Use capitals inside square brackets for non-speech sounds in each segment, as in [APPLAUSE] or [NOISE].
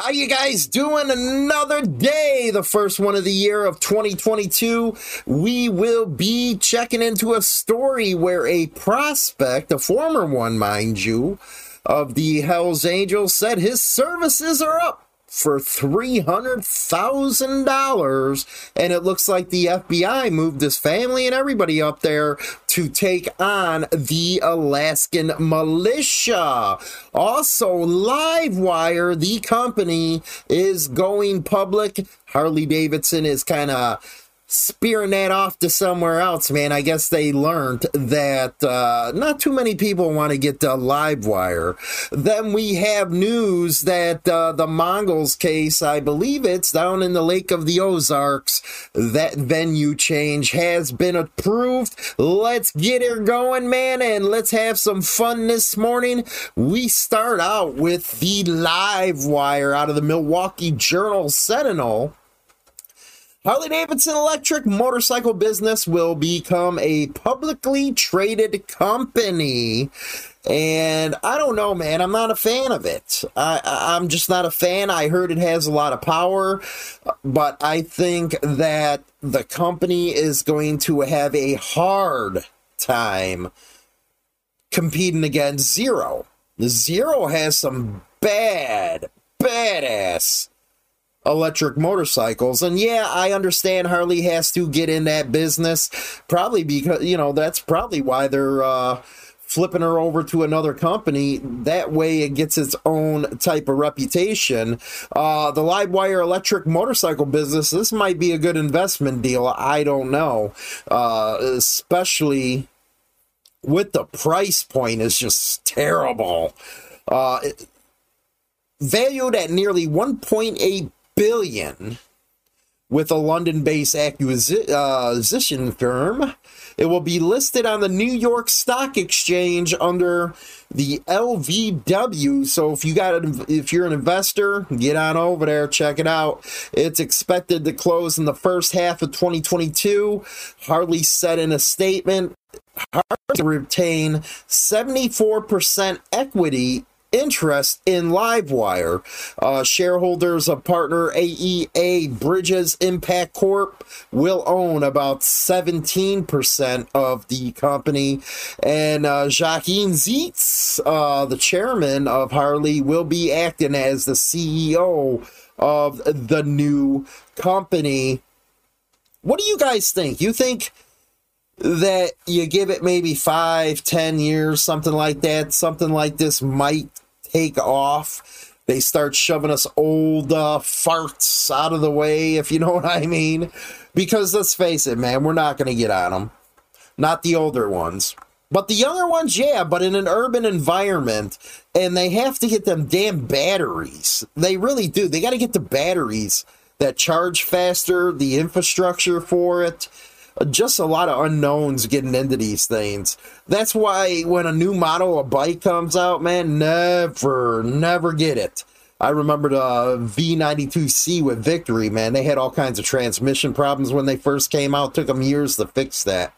How you guys doing? Another day, the first one of the year of 2022. We will be checking into a story where a prospect, a former one, mind you, of the Hells Angels said his services are up for $300,000. And it looks like the FBI moved his family and everybody up there to take on the Alaskan militia. Also, Livewire, the company, is going public. Harley Davidson is kind of spearing that off to somewhere else, man. I guess they learned that uh, not too many people want to get to Livewire. Then we have news that uh, the Mongols case, I believe it's down in the Lake of the Ozarks, that venue change has been approved. Let's get her going, man, and let's have some fun this morning. We start out with the Livewire out of the Milwaukee Journal Sentinel. Harley Davidson electric motorcycle business will become a publicly traded company. And I don't know, man. I'm not a fan of it. I, I'm just not a fan. I heard it has a lot of power, but I think that the company is going to have a hard time competing against Zero. Zero has some bad, badass electric motorcycles. And yeah, I understand Harley has to get in that business, probably because, you know, that's probably why they're uh, flipping her over to another company. That way it gets its own type of reputation. Uh, the Livewire electric motorcycle business, this might be a good investment deal. I don't know. Uh, especially with the price point is just terrible. Uh, valued at nearly 1.8 billion with a London-based acquisition uh, firm. It will be listed on the New York Stock Exchange under the LVW. So if you got if you're an investor, get on over there, check it out. It's expected to close in the first half of 2022. Harley said in a statement, Harley to retain 74% equity interest in Livewire. Uh, shareholders of partner AEA Bridges Impact Corp will own about 17% of the company. And uh, Joachim Zeitz, uh, the chairman of Harley, will be acting as the CEO of the new company. What do you guys think? You think that you give it maybe five, ten years, something like that, something like this might take off. They start shoving us old uh, farts out of the way, if you [LAUGHS] know what I mean. Because let's face it, man, we're not going to get on them. Not the older ones. But the younger ones, yeah, but in an urban environment, and they have to get them damn batteries. They really do. They got to get the batteries that charge faster, the infrastructure for it just a lot of unknowns getting into these things. That's why when a new model of bike comes out, man, never, never get it. I remember the V92C with Victory, man. They had all kinds of transmission problems when they first came out. Took them years to fix that.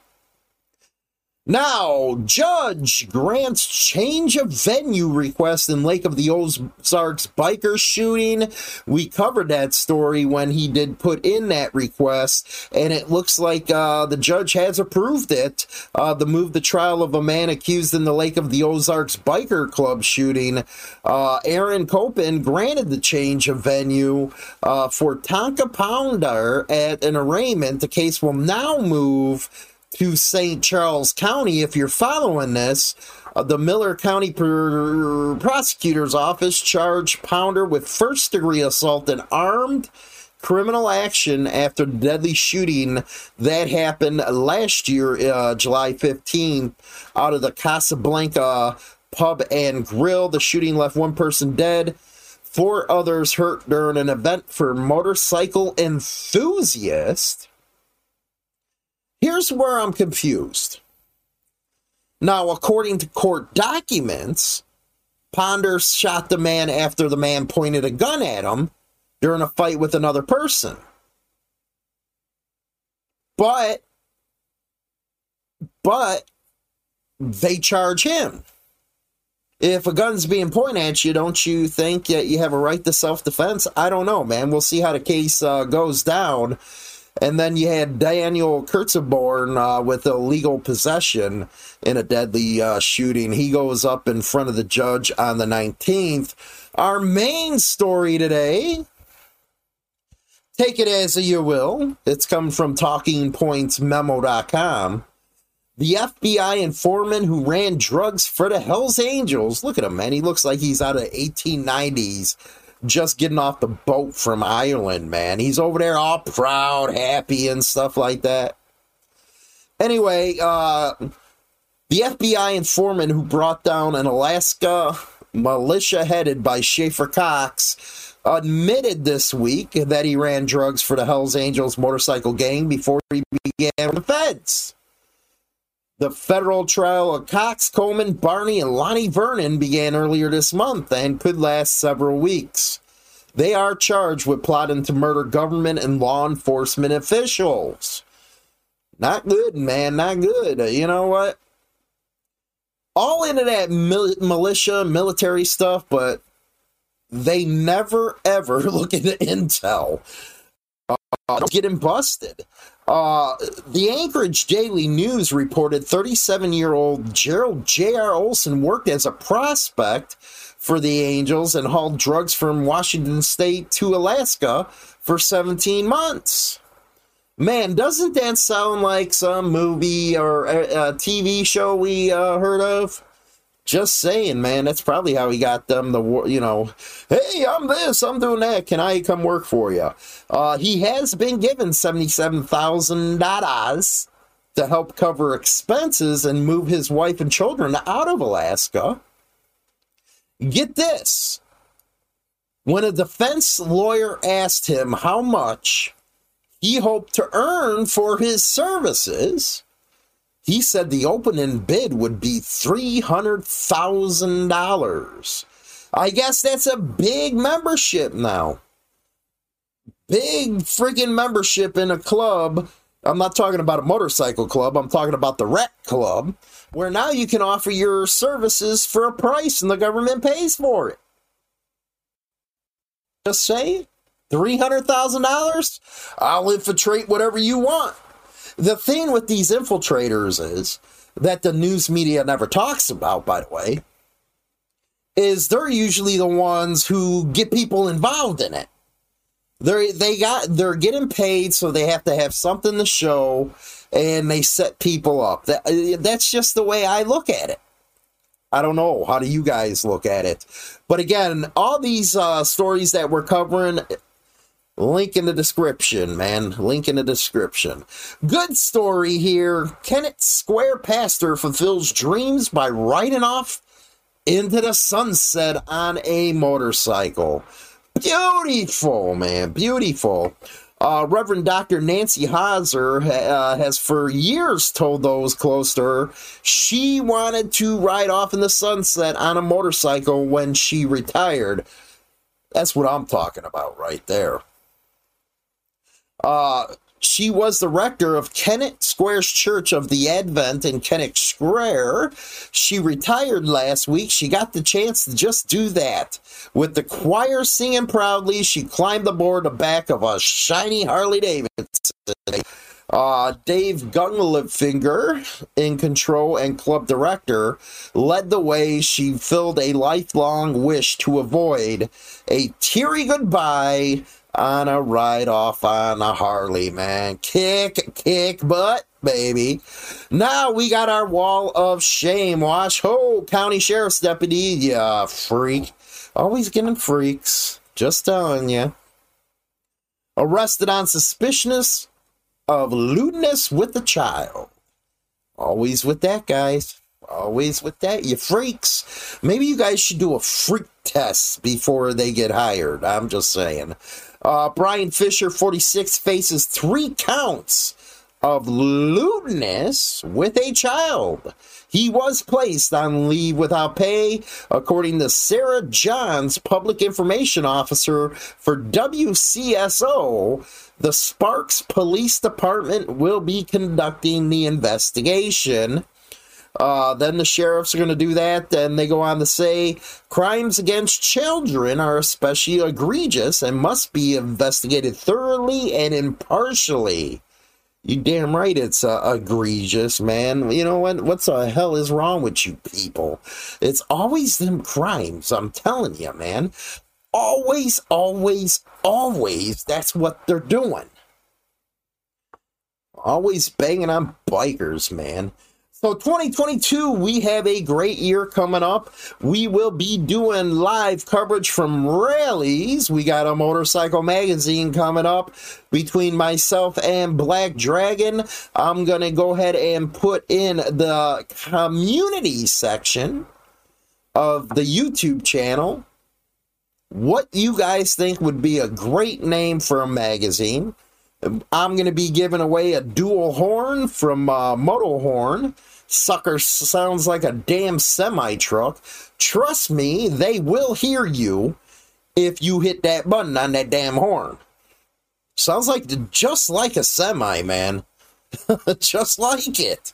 Now, judge grants change of venue request in Lake of the Ozarks biker shooting. We covered that story when he did put in that request, and it looks like uh, the judge has approved it. Uh, the move the trial of a man accused in the Lake of the Ozarks biker club shooting. Uh, Aaron Koeppen granted the change of venue uh, for Tonka Pounder at an arraignment. The case will now move to St. Charles County. If you're following this, uh, the Miller County Pr- Prosecutor's Office charged Pounder with first degree assault and armed criminal action after the deadly shooting that happened last year, uh, July 15th, out of the Casablanca pub and grill. The shooting left one person dead. Four others hurt during an event for motorcycle enthusiasts Here's where I'm confused. Now, according to court documents, Ponder shot the man after the man pointed a gun at him during a fight with another person. But, but they charge him. If a gun's being pointed at you, don't you think that you have a right to self defense? I don't know, man. We'll see how the case uh, goes down. And then you had Daniel Kurtzaborn uh, with illegal possession in a deadly uh, shooting. He goes up in front of the judge on the 19th. Our main story today, take it as you will, it's come from TalkingPointsMemo.com. The FBI informant who ran drugs for the Hells Angels, look at him, man. He looks like he's out of 1890s just getting off the boat from Ireland, man. He's over there all proud, happy, and stuff like that. Anyway, uh, the FBI informant who brought down an Alaska militia headed by Schaeffer Cox admitted this week that he ran drugs for the Hells Angels motorcycle gang before he began the feds. The federal trial of Cox, Coleman, Barney, and Lonnie Vernon began earlier this month and could last several weeks. They are charged with plotting to murder government and law enforcement officials. Not good, man. Not good. You know what? All into that mil- militia, military stuff, but they never ever [LAUGHS] look into intel. Uh, getting busted. Uh, the Anchorage Daily News reported 37 year old Gerald J.R. Olson worked as a prospect for the Angels and hauled drugs from Washington State to Alaska for 17 months. Man, doesn't that sound like some movie or a, a TV show we uh, heard of? Just saying, man. That's probably how he got them. The you know, hey, I'm this, I'm doing that. Can I come work for you? Uh, he has been given seventy-seven thousand dollars to help cover expenses and move his wife and children out of Alaska. Get this. When a defense lawyer asked him how much he hoped to earn for his services, he said the opening bid would be $300,000. I guess that's a big membership now. Big freaking membership in a club. I'm not talking about a motorcycle club, I'm talking about the rec club, where now you can offer your services for a price and the government pays for it. Just say $300,000? I'll infiltrate whatever you want. The thing with these infiltrators is that the news media never talks about, by the way, is they're usually the ones who get people involved in it. They're they got they're getting paid, so they have to have something to show, and they set people up. That that's just the way I look at it. I don't know. How do you guys look at it? But again, all these uh, stories that we're covering, Link in the description, man. Link in the description. Good story here. Kennett Square pastor fulfills dreams by riding off into the sunset on a motorcycle. Beautiful, man. Beautiful. Uh, Reverend Dr. Nancy Hauser uh, has for years told those close to her she wanted to ride off in the sunset on a motorcycle when she retired. That's what I'm talking about right there. Uh, She was the rector of Kennett Squares Church of the Advent in Kennett Square. She retired last week. She got the chance to just do that. With the choir singing proudly, she climbed aboard the back of a shiny Harley Davidson. Uh, Dave Gunglifinger, in control and club director, led the way. She filled a lifelong wish to avoid a teary goodbye on a ride off on a Harley, man. Kick, kick butt, baby. Now we got our wall of shame. Washoe, county sheriff's deputy, yeah, freak. Always getting freaks. Just telling you. Arrested on suspiciousness of lewdness with a child. Always with that, guys. Always with that, you freaks. Maybe you guys should do a freak test before they get hired. I'm just saying. Uh, Brian Fisher, 46, faces three counts of lewdness with a child. He was placed on leave without pay, according to Sarah Johns, public information officer for WCSO. The Sparks Police Department will be conducting the investigation. Uh, then the sheriffs are going to do that. Then they go on to say crimes against children are especially egregious and must be investigated thoroughly and impartially. You damn right it's uh, egregious, man. You know what? What the hell is wrong with you people? It's always them crimes. I'm telling you, man. Always, always, always. That's what they're doing. Always banging on bikers, man. So 2022, we have a great year coming up. We will be doing live coverage from rallies. We got a motorcycle magazine coming up between myself and Black Dragon. I'm going to go ahead and put in the community section of the YouTube channel what you guys think would be a great name for a magazine. I'm going to be giving away a dual horn from uh, Moto Horn. Sucker sounds like a damn semi truck. Trust me, they will hear you if you hit that button on that damn horn. Sounds like just like a semi, man. [LAUGHS] just like it.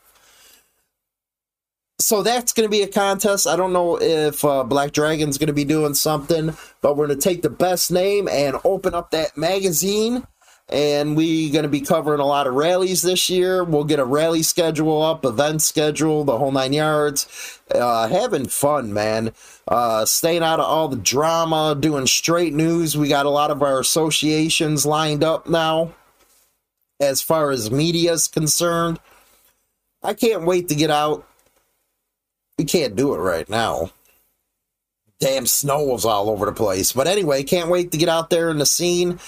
So that's going to be a contest. I don't know if uh, Black Dragon's going to be doing something, but we're going to take the best name and open up that magazine and we're going to be covering a lot of rallies this year. We'll get a rally schedule up, event schedule, the whole nine yards. Uh, having fun, man. Uh, staying out of all the drama, doing straight news. We got a lot of our associations lined up now as far as media is concerned. I can't wait to get out. We can't do it right now. Damn snow was all over the place. But anyway, can't wait to get out there in the scene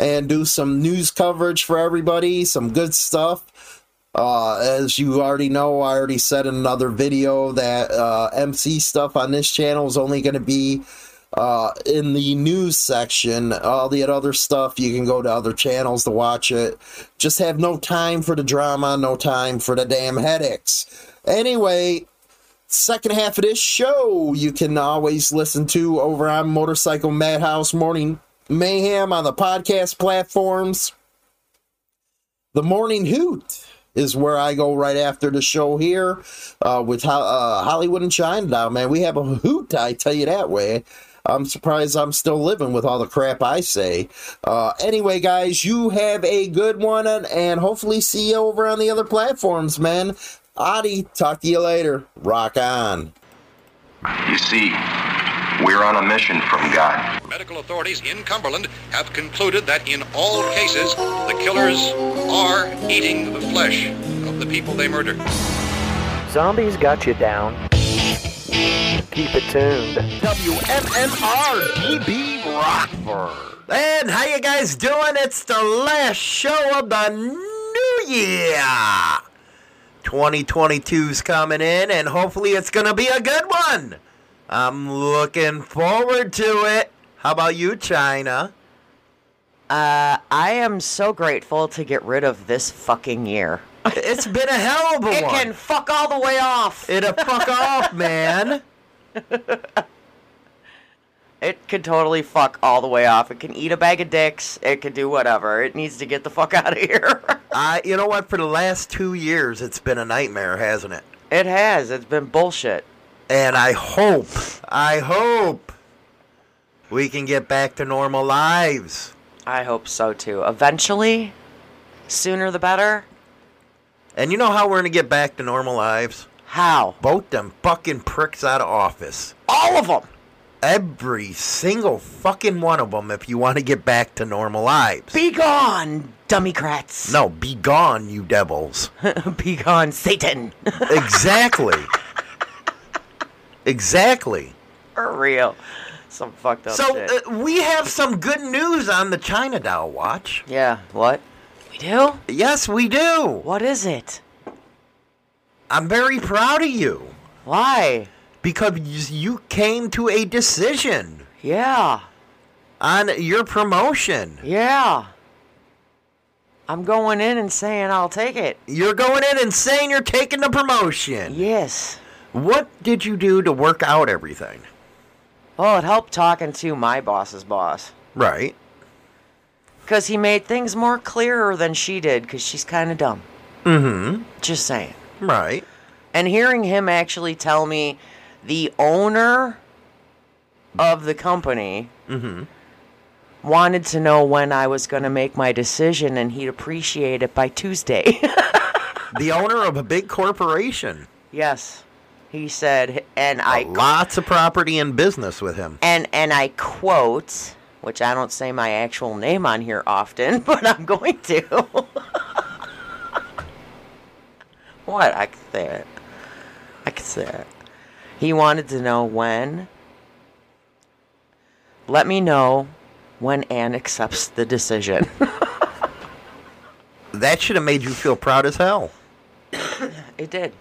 and do some news coverage for everybody, some good stuff. Uh, as you already know, I already said in another video that uh, MC stuff on this channel is only going to be uh, in the news section. All the other stuff, you can go to other channels to watch it. Just have no time for the drama, no time for the damn headaches. Anyway, second half of this show you can always listen to over on Motorcycle Madhouse Morning Mayhem on the podcast platforms. The Morning Hoot is where I go right after the show here uh, with uh, Hollywood and Chinatown. Man, we have a hoot, I tell you that way. I'm surprised I'm still living with all the crap I say. Uh, anyway, guys, you have a good one and, and hopefully see you over on the other platforms, man. Adi, talk to you later. Rock on. You see, we're on a mission from God. Medical authorities in Cumberland have concluded that in all cases, the killers are eating the flesh of the people they murdered. Zombies got you down. Keep it tuned. WMMR DB Rockford. And how you guys doing? It's the last show of the new year. 2022's coming in, and hopefully it's going to be a good one. I'm looking forward to it. How about you, China? Uh, I am so grateful to get rid of this fucking year. It's been a hell of a It one. can fuck all the way off. It'll fuck off, man. [LAUGHS] It could totally fuck all the way off. It can eat a bag of dicks. It could do whatever. It needs to get the fuck out of here. [LAUGHS] I, you know what? For the last two years, it's been a nightmare, hasn't it? it has. It's been bullshit. And I hope, I hope we can get back to normal lives. I hope so too. Eventually, sooner the better. And you know how we're gonna get back to normal lives? How? Vote them fucking pricks out of office. All of them. Every single fucking one of them if you want to get back to normal lives. Be gone, dummycrats. no, be gone, you devils. [LAUGHS] Be gone, Satan. [LAUGHS] exactly. Exactly. For real. Some fucked up So shit. uh, we have some good news on the China Doll watch. yeah, what? We do? Yes, we do. What is it? I'm very proud of you Why? because you came to a decision Yeah. on your promotion. Yeah. I'm going in and saying I'll take it. You're going in and saying you're taking the promotion. Yes. What did you do to work out everything? Oh, it helped talking to my boss's boss. Right. Because he made things more clearer than she did, because she's kind of dumb. Mm-hmm. Just saying. Right. And hearing him actually tell me the owner of the company Mm-hmm. wanted to know when I was going to make my decision, and he'd appreciate it by Tuesday. [LAUGHS] The owner of a big corporation. yes. He said, and I Lots of property and business with him. and and I quote, which I don't say my actual name on here often, [LAUGHS] but I'm going to. [LAUGHS] what? I can say it. I can say it. He wanted to know when. Let me know when Anne accepts the decision. [LAUGHS] That should have made you feel proud as hell. it did.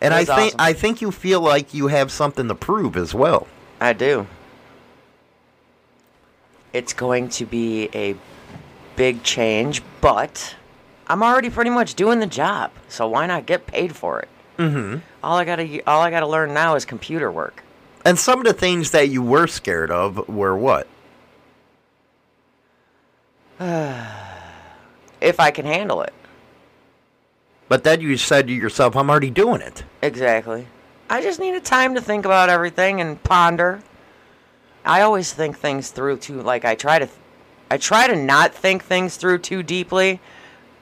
And I think awesome. I think you feel like you have something to prove as well. I do. It's going to be a big change, but I'm already pretty much doing the job, so why not get paid for it? Mm-hmm. All I gotta all I gotta learn now is computer work. And some of the things that you were scared of were what? [SIGHS] If I can handle it. But then you said to yourself, I'm already doing it. Exactly. I just needed time to think about everything and ponder. I always think things through too like I try to I try to not think things through too deeply.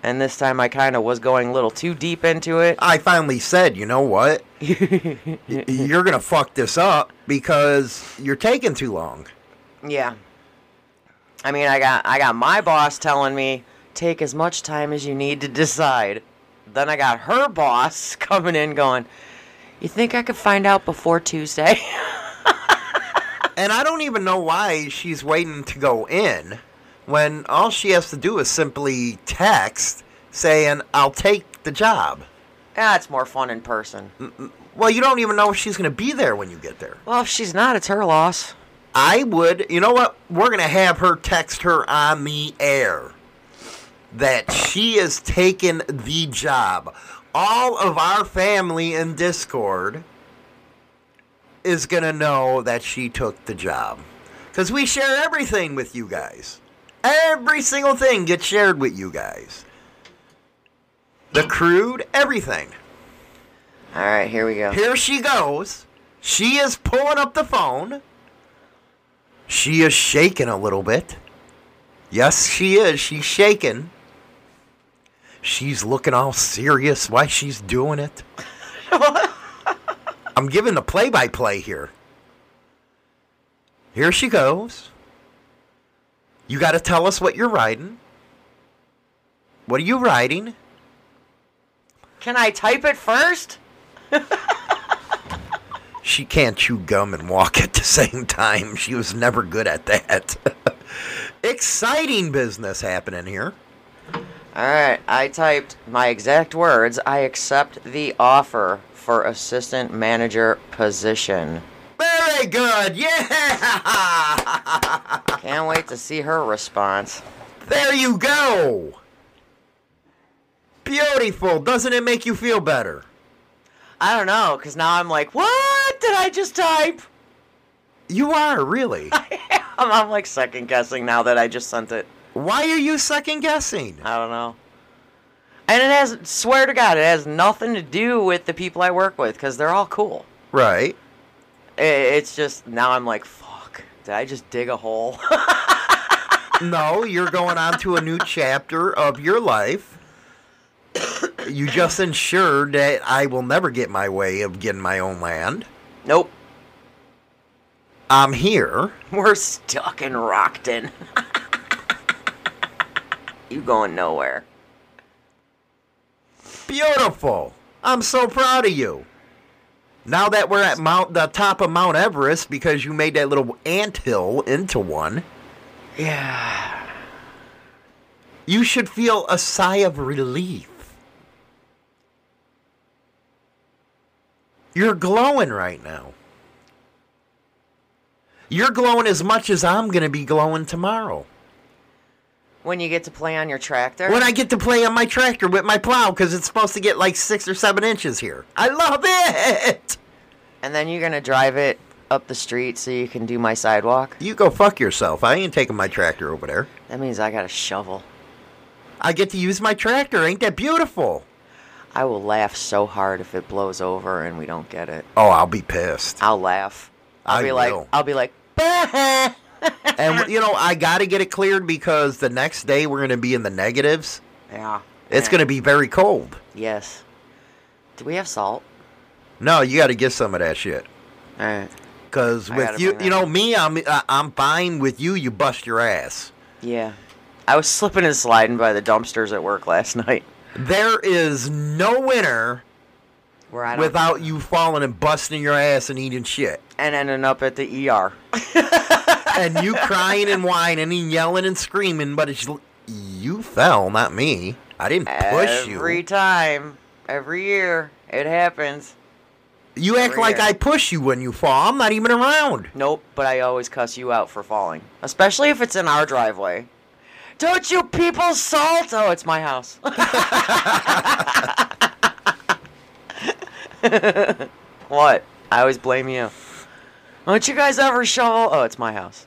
And this time I kind of was going a little too deep into it. I finally said, you know what? [LAUGHS] You're going to fuck this up because you're taking too long. Yeah. I mean, I got I got my boss telling me take as much time as you need to decide. Then I got her boss [LAUGHS] coming in going, "You think I could find out before Tuesday?" [LAUGHS] And I don't even know why she's waiting to go in when all she has to do is simply text saying, I'll take the job. yeah, it's more fun in person. Mm, mm, well, you don't even know if she's going to be there when you get there. Well, if she's not, it's her loss. I would, you know what? We're going to have her text her on the air that she is taking the job. All of our family in Discord is going to know that she took the job. Because we share everything with you guys. Every single thing gets shared with you guys. The crude, everything. All right, here we go. Here she goes. She is pulling up the phone. She is shaking a little bit. Yes, she is. She's shaking. She's looking all serious why she's doing it. [LAUGHS] I'm giving the play by play here. Here she goes. You got to tell us what you're writing. What are you writing? Can I type it first? [LAUGHS] She can't chew gum and walk at the same time. She was never good at that. [LAUGHS] Exciting business happening here. All right, I typed my exact words. I accept the offer for assistant manager position. Very good. Yeah. [LAUGHS] Can't wait to see her response. There you go. Beautiful. Doesn't it make you feel better? I don't know, because now I'm like, what did I just type? You are really. [LAUGHS] I'm, I'm like second guessing now that I just sent it. Why are you second guessing? I don't know. And it has, swear to God, it has nothing to do with the people I work with because they're all cool. Right. It's just now I'm like, fuck. Did I just dig a hole? [LAUGHS] No, you're going on to a new chapter of your life. You just ensured that I will never get my way of getting my own land. nope. I'm here. We're stuck in Rockton. [LAUGHS] you going nowhere. Beautiful. I'm so proud of you. Now that we're at Mount the top of Mount Everest because you made that little anthill into one, Yeah. you should feel a sigh of relief. You're glowing right now. You're glowing as much as I'm going to be glowing tomorrow. When you get to play on your tractor. When I get to play on my tractor with my plow because it's supposed to get like six or seven inches here. I love it. and then you're going to drive it up the street so you can do my sidewalk. You go fuck yourself. I ain't taking my tractor over there. That means I got a shovel. I get to use my tractor. Ain't that beautiful? I will laugh so hard if it blows over and we don't get it. Oh, I'll be pissed. I'll laugh. I'll I be will. like, I'll be like, "Bah." And you know, I got to get it cleared because the next day we're going to be in the negatives. yeah. It's Yeah. going to be very cold. Yes. Do we have salt? No, you got to get some of that shit. All right. Cause with you, you know me, I'm uh, I'm fine. With you, you bust your ass. Yeah. I was slipping and sliding by the dumpsters at work last [LAUGHS] night. There is no winner Where I don't, without you falling and busting your ass and eating shit. and ending up at the ER. [LAUGHS] and you crying and whining and yelling and screaming, but it's you fell, not me. I didn't push Every you. Every time, every year, it happens. You act like year. I push you when you fall. I'm not even around. Nope, but I always cuss you out for falling, especially if it's in our driveway. Don't you people salt? Oh, it's my house. [LAUGHS] [LAUGHS] what? I always blame you. Don't you guys ever shovel? Oh, it's my house.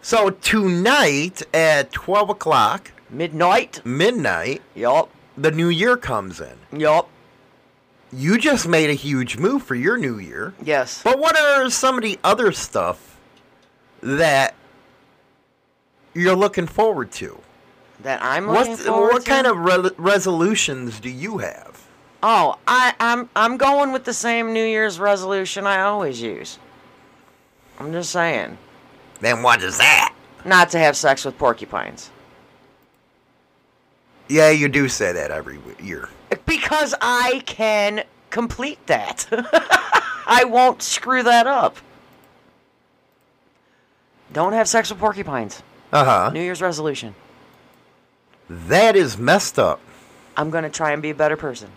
So tonight at twelve o'clock Midnight? midnight, Yup. the new year comes in. Yup. You just made a huge move for your new year. Yes. But what are some of the other stuff that you're looking forward to? That I'm looking What forward what to? kind of re- resolutions do you have? Oh, I, I'm I'm going with the same New Year's resolution I always use. I'm just saying, Then what is that? not to have sex with porcupines. Yeah, you do say that every year. Because I can complete that. [LAUGHS] I won't screw that up. Don't have sex with porcupines. Uh huh. New Year's resolution. That is messed up. I'm going to try and be a better person.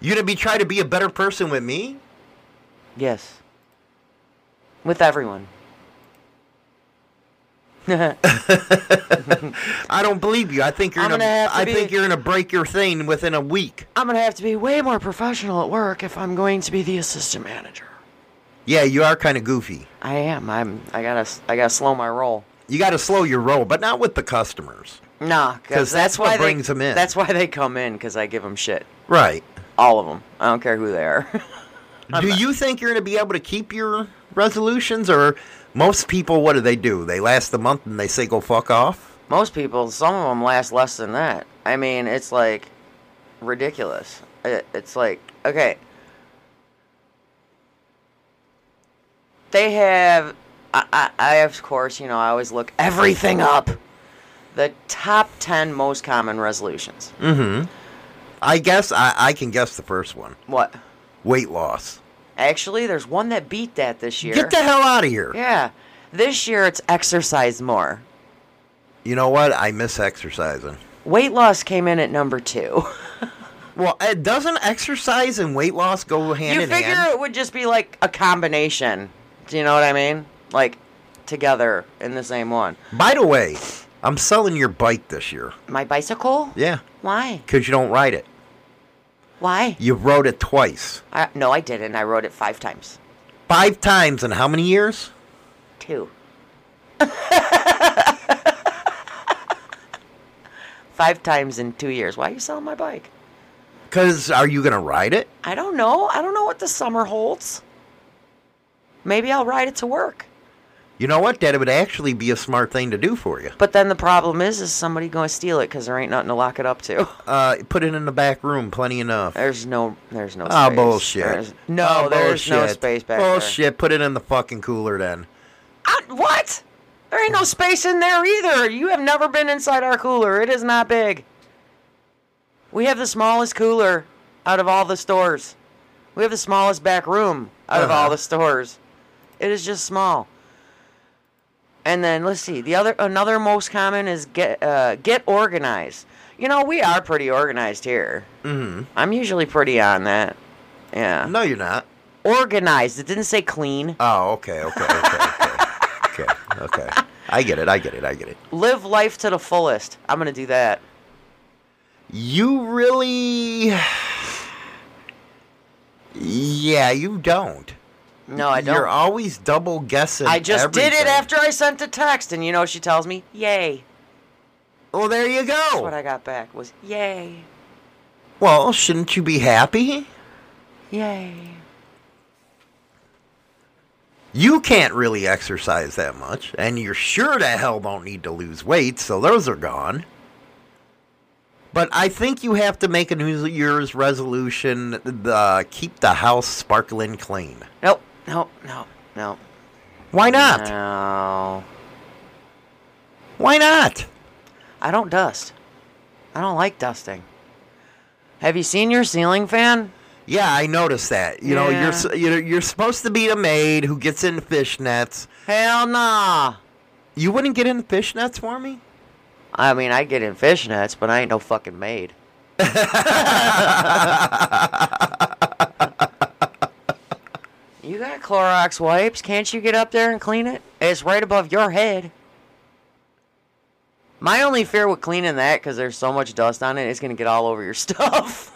You gonna be trying to be a better person with me? Yes. With everyone. [LAUGHS] I don't believe you. I think you're I'm gonna. gonna I be- think you're gonna break your thing within a week. I'm to have to be way more professional at work if I'm going to be the assistant manager. Yeah, you are kind of goofy. I am. I'm I got to I got to slow my roll. You got to slow your roll, but not with the customers. Nah, 'Cause because that's that's what why brings they, 'em in. That's why they come in because I give them shit. Right. All of them. I don't care who they are. [LAUGHS] do you think you're gonna be able to keep your resolutions, or most people? What do they do? They last a month and they say go fuck off. Most people, some of them last less than that. I mean, it's like ridiculous. It, it's like okay. They have. I, I, I of course, you know, I always look everything up. The top ten most common resolutions. Mm-hmm. I guess I, I can guess the first one. What? Weight loss. Actually, there's one that beat that this year. Get the hell out of here. Yeah. This year it's exercise more. You know what? I miss exercising. Weight loss came in at number two. [LAUGHS] Well, uh, doesn't exercise and weight loss go hand you in hand? You figure it would just be like a combination. Do you know what I mean? Like together in the same one. By the way, I'm selling your bike this year. My bicycle? Yeah, Why? because you don't ride it. Why? You wrote it twice. I, no, I didn't. I wrote it five times. Five times in how many years? Two. [LAUGHS] five times in two years. Why are you selling my bike? Because are you going to ride it? I don't know. I don't know what the summer holds. Maybe I'll ride it to work. You know what? That would actually be a smart thing to do for you. But then the problem is, is somebody going to steal it because there ain't nothing to lock it up to. [LAUGHS] Uh, put it in the back room, plenty enough. There's no, there's no. Oh, space. bullshit. There's- no, Oh, there's no space back Bullshit. Put it in the fucking cooler then. there. Uh, what? There ain't no space in there either. You have never been inside our cooler. It is not big. We have the smallest cooler out of all the stores. We have the smallest back room out of Uh-huh. all the stores. It is just small. And then let's see. The other another most common is get uh, get organized. You know, we are pretty organized here. Mm-hmm. I'm usually pretty on that. Yeah. No, you're not. Organized. It didn't say clean. Oh, okay, okay, okay, okay, [LAUGHS] okay, okay. I get it. I get it. I get it. Live life to the fullest. I'm gonna do that. You really? [SIGHS] Yeah, you don't. No, I don't. You're always double guessing. I just did it after I sent the text, and you know she tells me? Yay. Well, there you That's go. what I got back was yay, Well, shouldn't you be happy? yay. You can't really exercise that much, and you're sure the hell don't need to lose weight, so those are gone. But I think you have to make a New Year's resolution: the keep the house sparkling clean. Nope, nope, no, no. Why not? No, Why not? I don't dust. I don't like dusting. Have you seen your ceiling fan? Yeah, I noticed that. You know, you're you're you're supposed to be a maid who gets in fishnets. Hell nah. You wouldn't get in fishnets for me? I mean, I get in fishnets, but I ain't no fucking maid. [LAUGHS] [LAUGHS] you got Clorox wipes. Can't you get up there and clean it? It's right above your head. My only fear with cleaning that, because there's so much dust on it, it's gonna get all over your [LAUGHS] stuff.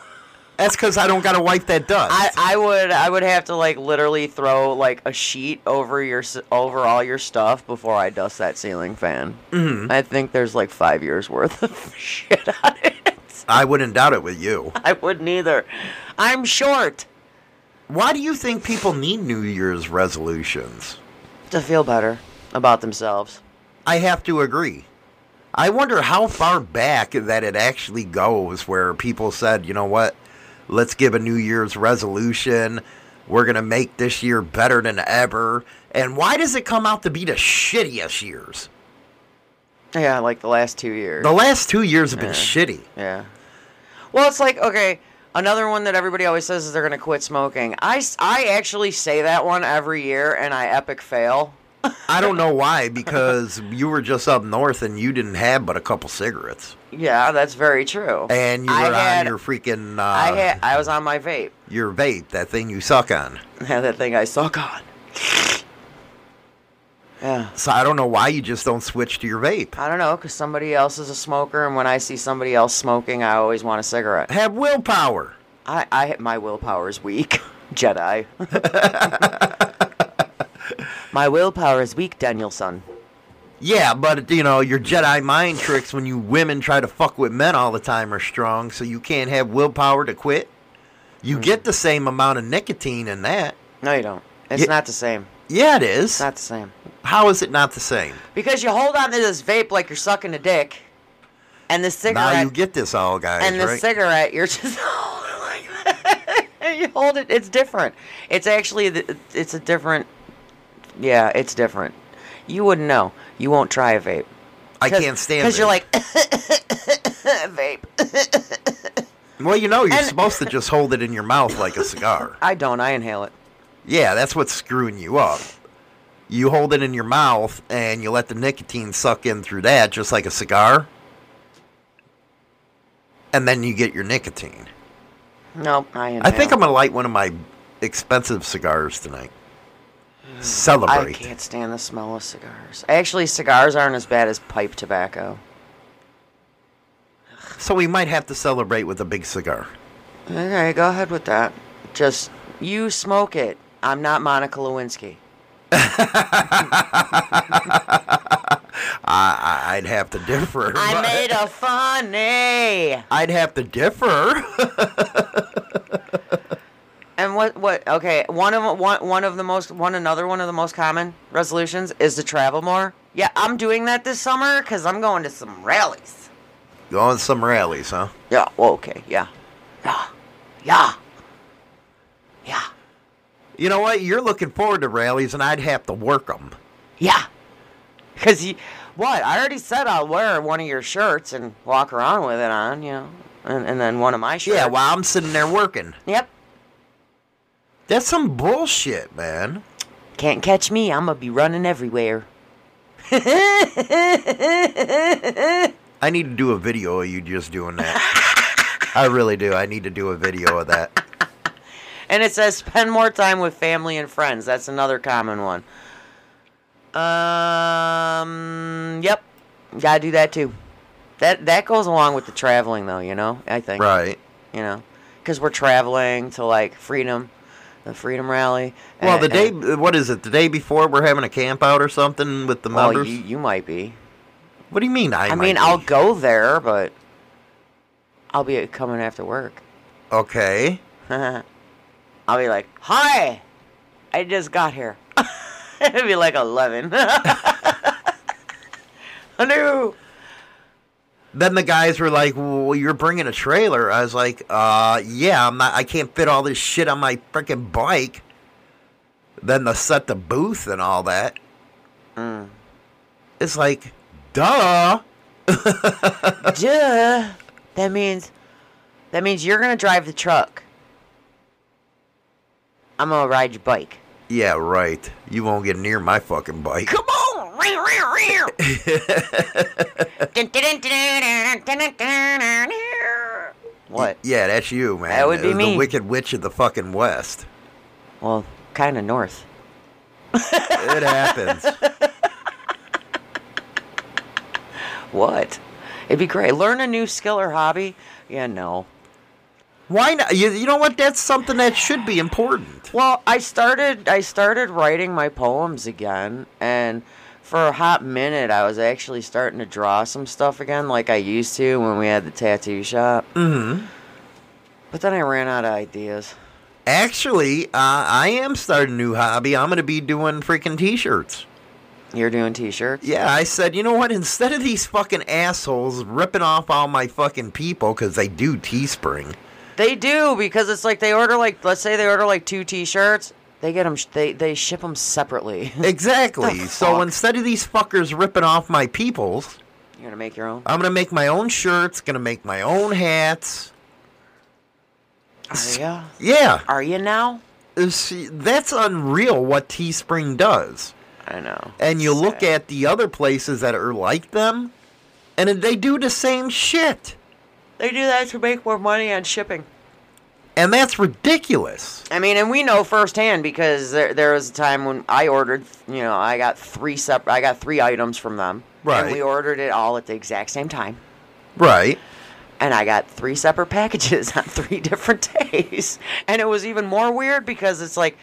That's because I don't got to wipe that dust. I, I would I would have to like literally throw like a sheet over your over all your stuff before I dust that ceiling fan. Mhm. I think there's like five years worth of [LAUGHS] shit on it. I wouldn't doubt it with you. I wouldn't either. I'm short Why do you think people need New Year's resolutions? to feel better about themselves. I have to agree. I wonder how far back that it actually goes where people said, you know what, let's give a New Year's resolution. We're going to make this year better than ever. And why does it come out to be the shittiest years? Yeah, like the last two years. The last two years have been Yeah. shitty. Yeah. Well, it's like okay. Another one that everybody always says is they're gonna quit smoking. I, I actually say that one every year, and I epic fail. I don't know why, because you were just up north and you didn't have but a couple cigarettes. Yeah, that's very true. And you I were had- on your freaking, uh, I had I was on my vape. your vape, that thing you suck on. Yeah, [LAUGHS] that thing I suck on. Yeah. So I don't know why you just don't switch to your vape. I don't know, because somebody else is a smoker, and when I see somebody else smoking, I always want a cigarette. Have willpower. I, I my willpower is weak, [LAUGHS] Jedi. [LAUGHS] my willpower is weak, Danielson. Yeah, but you know your Jedi mind tricks when you women try to fuck with men all the time are strong, so you can't have willpower to quit. You hmm. get the same amount of nicotine in that. No, you don't. It's not the same. Yeah, it is. It's not the same. How is it not the same? Because you hold on to this vape like you're sucking a dick, and the cigarette, Now you get this, all guys, and the right? cigarette, you're just holding [LAUGHS] like that. [LAUGHS] You hold it. It's different. It's actually the- it's a different. Yeah, it's different. You wouldn't know. You won't try a vape. I can't stand because you're like [LAUGHS] vape. well, you know, you're and- supposed to just hold it in your mouth like a cigar. I don't. I inhale it. Yeah, that's what's screwing you up. You hold it in your mouth and you let the nicotine suck in through that, just like a cigar. And then you get your nicotine. No, I. I think I'm gonna light one of my expensive cigars tonight. I Celebrate. I can't stand the smell of cigars. Actually, cigars aren't as bad as pipe tobacco. So we might have to celebrate with a big cigar. Okay, go ahead with that. Just you smoke it. I'm not Monica Lewinsky. [LAUGHS] I, I'd have to differ. I made a funny. I'd have to differ. And what what okay, one of one one of the most one another one of the most common resolutions is to travel more. Yeah, I'm doing that this summer cuz I'm going to some rallies. Going to some rallies, huh? Yeah, well, okay. Yeah. Yeah. Yeah. Yeah. You know what? You're looking forward to rallies, and I'd have to work them. Yeah. Cuz you what? I already said I'll wear one of your shirts and walk around with it on, you know. And, and then one of my shirts. Yeah, while I'm sitting there working. Yep. That's some bullshit, man. Can't catch me. I'm going to be running everywhere. [LAUGHS] I need to do a video of you just doing that. I really do. I need to do a video of that. [LAUGHS] And it says spend more time with family and friends. That's another common one. Um, yep. Got to do that too. That that goes along with the traveling though, you know? I think. Right. You know, cuz we're traveling to like Freedom, the Freedom Rally. Well, and- the day, and- what is it? The day before we're having a camp out or something with the well, members? you, you might be. what do you mean? I, I, mean, be? I'll go there, but I'll be coming after work. Okay. [LAUGHS] I'll be like, "Hi, I just got here." [LAUGHS] It'd be like eleven. [LAUGHS] Hello. Then the guys were like, "Well, you're bringing a trailer." I was like, "Uh, yeah, I'm not. I can't fit all this shit on my freaking bike." Then to set the booth and all that. Mm. It's like, duh. [LAUGHS] Duh. That means that means you're gonna drive the truck. I'm gonna ride your bike. Yeah, right. You won't get near my fucking bike. Come on. what? Yeah, that's you, man. That would be Uh, me. The Wicked Witch of the fucking West. Well, kind of north. It happens. [LAUGHS] What? It'd be great. Learn a new skill or hobby. Yeah, no. Why not? You, you know what? That's something that should be important. Well, I started I started writing my poems again and for a hot minute I was actually starting to draw some stuff again like I used to when we had the tattoo shop. Mm-hmm. But then I ran out of ideas. Actually, uh, I am starting a new hobby. I'm going to be doing freaking t-shirts. You're doing t-shirts? Yeah, I said, you know what? Instead of these fucking assholes ripping off all my fucking people because they do Teespring. They do because it's like they order like let's say they order like two t-shirts, they get them they they ship them separately. [LAUGHS] Exactly. So instead of these fuckers ripping off my peoples, You're going to make your own? I'm going to make my own shirts, going to make my own hats. Are ya? Yeah. Are you now? Uh, See, that's unreal what Teespring does. I know. And you look at the other places that are like them, and they do the same shit. They do that to make more money on shipping. And that's ridiculous. I mean, and we know firsthand because there there was a time when I ordered, you know, I got three sep- I got three items from them, Right. And we ordered it all at the exact same time, Right. and I got three separate packages [LAUGHS] on three different days, and it was even more weird because it's like.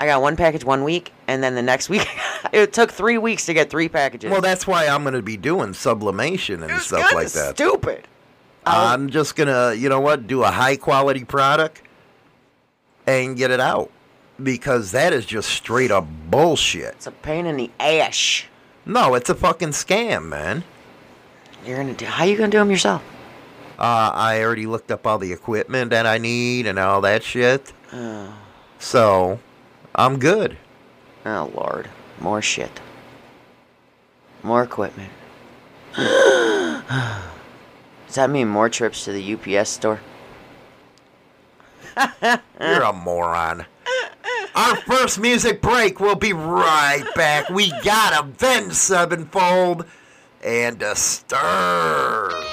I got one package one week, and then the next week, [LAUGHS] it took three weeks to get three packages. Well, that's why I'm going to be doing sublimation and stuff like that. Stupid. I'm just to, you know what, do a high quality product and get it out. Because that is just straight up bullshit. It's a pain in the ass. No, it's a fucking scam, man. You're gonna do. How you gonna do them yourself? Uh, I already looked up all the equipment that I need and all that shit. Oh, So, I'm good. oh Lord, more shit. More equipment. Does that mean more trips to the UPS store? You're a moron. Our first music break. We'll be right back. We got a then sevenfold and Disturbed.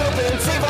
Open. Save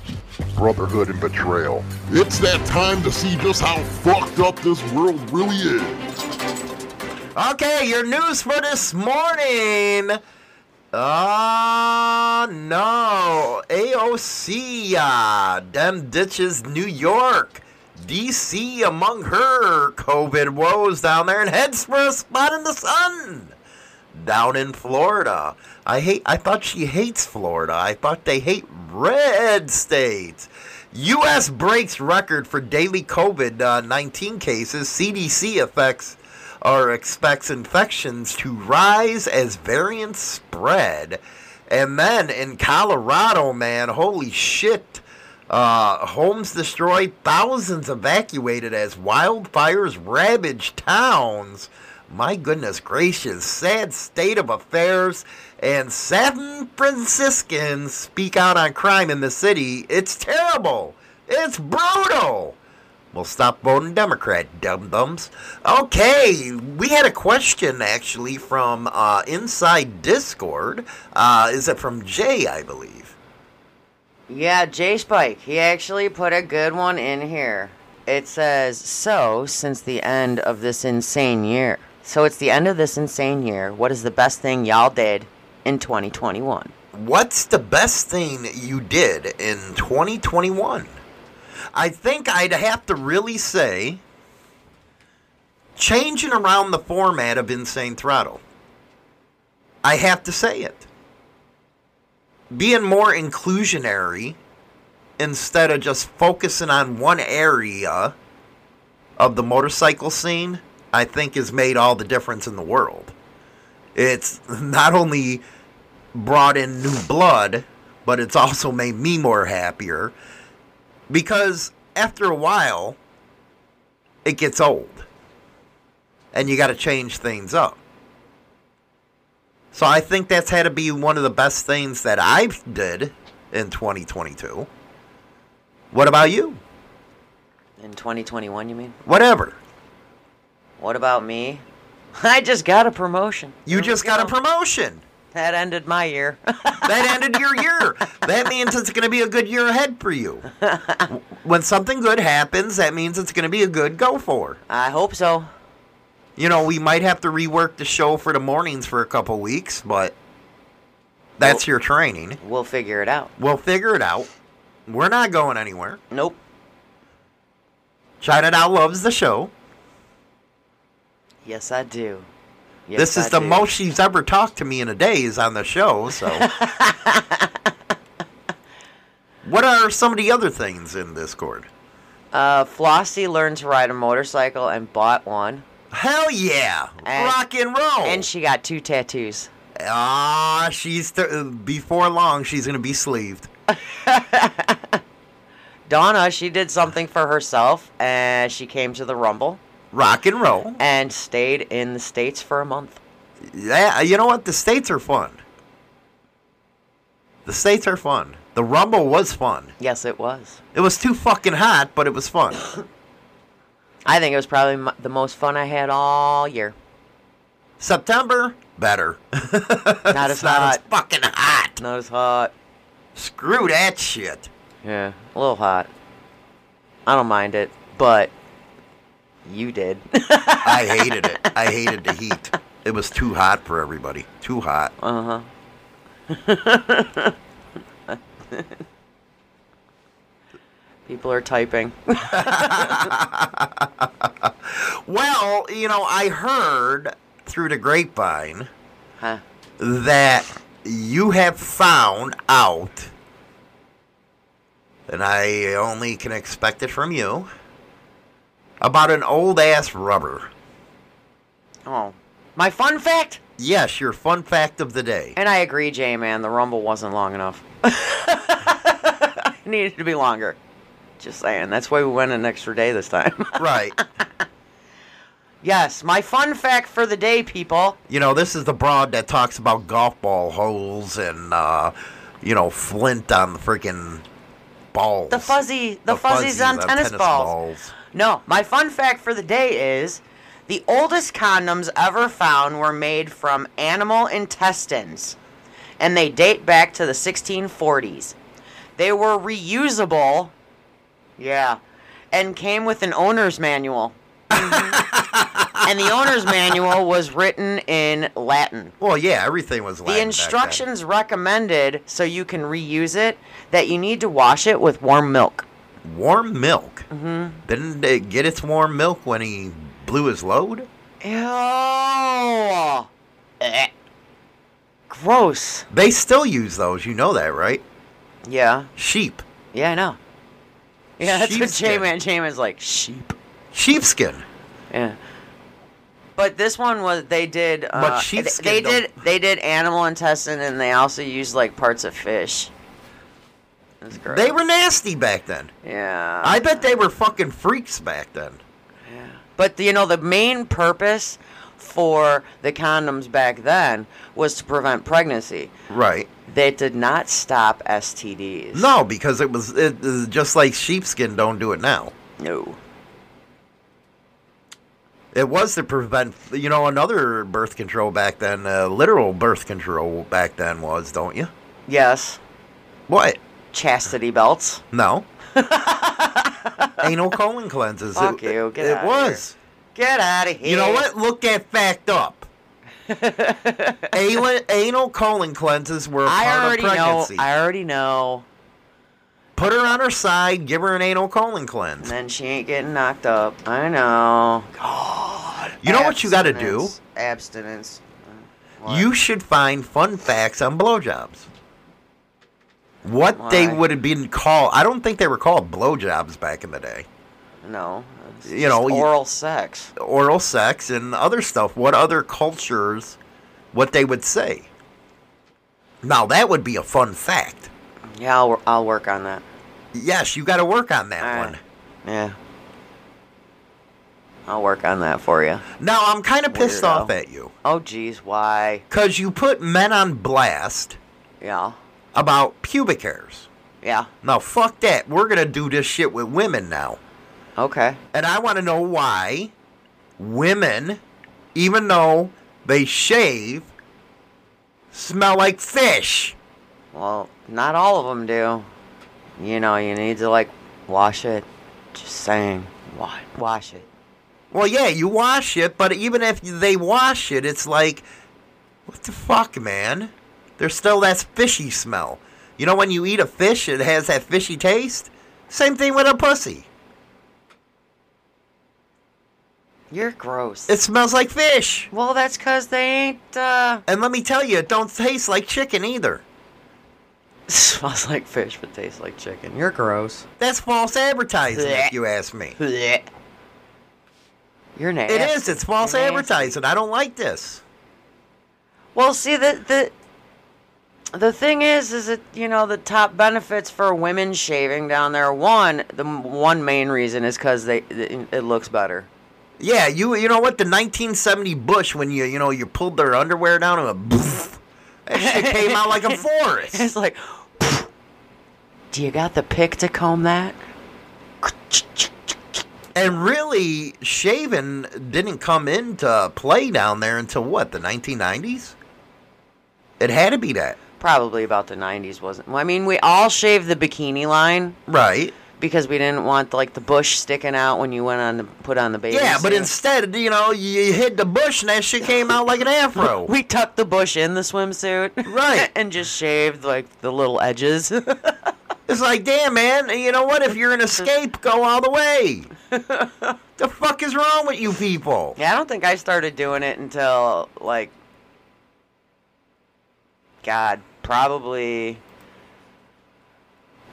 Brotherhood and Betrayal. It's that time to see just how fucked up this world really is. Okay, your news for this morning. Ah, no. AOC, uh, them ditches New York. DC among her COVID woes down there and heads for a spot in the sun. Down in Florida. I hate I thought she hates Florida. I thought they hate red states. US breaks record for daily COVID 19 cases. CDC affects or expects infections to rise as variants spread. And then in Colorado, man, holy shit. Uh, homes destroyed, thousands evacuated as wildfires ravage towns. My goodness gracious, sad state of affairs. And San Franciscans speak out on crime in the city. It's terrible. It's brutal. Well, stop voting Democrat, dum dums. Okay, we had a question actually from uh, inside Discord. Uh, is it from Jay, I believe? Yeah, J Spike. He actually put a good one in here. It says, So, since the end of this insane year. So, it's the end of this insane year. What is the best thing y'all did in 2021? What's the best thing you did in 2021? I think I'd have to really say changing around the format of Insane Throttle. I have to say it. Being more inclusionary instead of just focusing on one area of the motorcycle scene, I think has made all the difference in the world. It's [LAUGHS] not only brought in new blood, but it's also made me more happier because after a while, it gets old. And you got to change things up. So I think that's had to be one of the best things that I did in 2022. What about you? In 2021, you mean? Whatever. What about me? [LAUGHS] I just got a promotion. You just got a promotion. That ended my year. [LAUGHS] that ended your year. That means it's going to be a good year ahead for you. [LAUGHS] When something good happens, that means it's going to be a good go for. I hope so. You know, we might have to rework the show for the mornings for a couple weeks, but that's your training. We'll figure it out. We'll figure it out. We're not going anywhere. Nope. China Doll loves the show. Yes, I do. Yes, this is I the do. most she's ever talked to me in a day is on the show, so. [LAUGHS] what are some of the other things in Discord? Uh, Flossie learned to ride a motorcycle and bought one. Hell yeah! And- Rock and roll! And she got two tattoos. Ah, she's th- before long she's gonna be sleeved. [LAUGHS] Donna, she did something for herself, and she came to the Rumble Rock and roll. and stayed in the States for a month. Yeah, you know what? The states are fun. The states are fun. The Rumble was fun. Yes, it was. It was too fucking hot, but it was fun. [COUGHS] I think it was probably m- the most fun I had all year. September, better. [LAUGHS] Not as It's not as hot. fucking hot. Not as hot. Screw that shit. Yeah, a little hot. I don't mind it, but you did. I hated it. I hated the heat. It was too hot for everybody. Too hot. Uh huh. [LAUGHS] People are typing. [LAUGHS] Well, you know, I heard through the grapevine Huh? that you have found out, and I only can expect it from you, about an old ass rubber. Oh, my fun fact. Yes, your fun fact of the day. And I agree, Jay. Man, the rumble wasn't long enough. [LAUGHS] it needed to be longer. Just saying. That's why we went an extra day this time. [LAUGHS] Right. yes, my fun fact for the day, people. You know, this is the broad that talks about golf ball holes and, uh, you know, flint on the freaking balls. The fuzzy, the, fuzzies, on, tennis, balls. balls. No, my fun fact for the day is the oldest condoms ever found were made from animal intestines, and they date back to the 1640s. They were reusable, yeah, and came with an owner's manual. [LAUGHS] And the owner's manual was written in Latin. Well, yeah, everything was Latin The instructions recommended so you can reuse it that you need to wash it with warm milk. Warm milk. Mm-hmm. Didn't it get its warm milk when he blew his load? Ew. Eh. Gross. They still use those. You know that, right? Yeah. Sheep. Yeah, I know. Yeah, that's what Sheepskin. J-Man J-Man's like. Sheep. Sheepskin. Yeah. But this one was they did. Uh, But they- sheepskin They don't- did. They did animal intestine, and they also used like parts of fish. That's gross. They were nasty back then. Yeah. I bet they were fucking freaks back then. Yeah. But you know, the main purpose for the condoms back then was to prevent pregnancy. Right. They did not stop STDs. No, because it was it, uh, just like sheepskin don't do it now. No. It was to prevent, you know, another birth control back then, uh, literal birth control back then was, don't you? Yes. What? Chastity belts. No. [LAUGHS] Anal colon cleanses. Fuck it, you, get it outta was. Get out of here. You know what? Look that fact up. [LAUGHS] anal, anal colon cleanses were a I part already of know. pregnancy. I already know. Put her on her side, give her an anal colon cleanse. And then she ain't getting knocked up. I know. God. You know what you gotta do? Abstinence. Abstinence. What? You should find fun facts on blowjobs. What they would have been called, I don't think they were called blowjobs back in the day. No. You know, oral sex. Oral sex and other stuff. What other cultures, what they would say. Now, that would be a fun fact. Yeah, I'll, I'll work on that. Yes, you got to work on that Alright. one. Yeah. I'll work on that for you. Now, I'm kind of pissed Weirdo. off at you. Oh, geez, why? Because you put men on blast Yeah. About pubic hairs. Yeah. Now, fuck that. We're going to do this shit with women now. Okay. And I want to know why women, even though they shave, smell like fish. Well, not all of them do. You know, you need to, like, wash it. Just saying. Wa- Wash it. Well, yeah, you wash it, but even if they wash it, it's like, what the fuck, man? There's still that fishy smell. You know, when you eat a fish, it has that fishy taste? Same thing with a pussy. You're gross. It smells like fish. well, that's because they ain't, uh. And let me tell you, it don't taste like chicken either. It [LAUGHS] Smells like fish, but tastes like chicken. You're gross. That's false advertising, if you ask me. You're nasty. It is. It's false You're nasty. advertising. I don't like this. Well, see the the the thing is, is that you know the top benefits for women shaving down there. One, the one main reason is because they it, it looks better. Yeah, you you know what? The 1970 Bush, when you you know you pulled their underwear down and that shit came out like a [LAUGHS] forest. It's like, do you got the pick to comb that? And really, shaving didn't come into play down there until what? The 1990s. It had to be that, Probably about the '90s, wasn't? Well, I mean, we all shaved the bikini line right? because we didn't want like the bush sticking out when you went on to put on the baby. Yeah, but instead, you know, you hit the bush and that shit came out like an afro. [LAUGHS] we tucked the bush in the swimsuit, Right. [LAUGHS] and just shaved like the little edges. [LAUGHS] It's like, damn, man. You know what? If you're an escape, go all the way. the fuck is wrong with you people? Yeah, I don't think I started doing it until like God, probably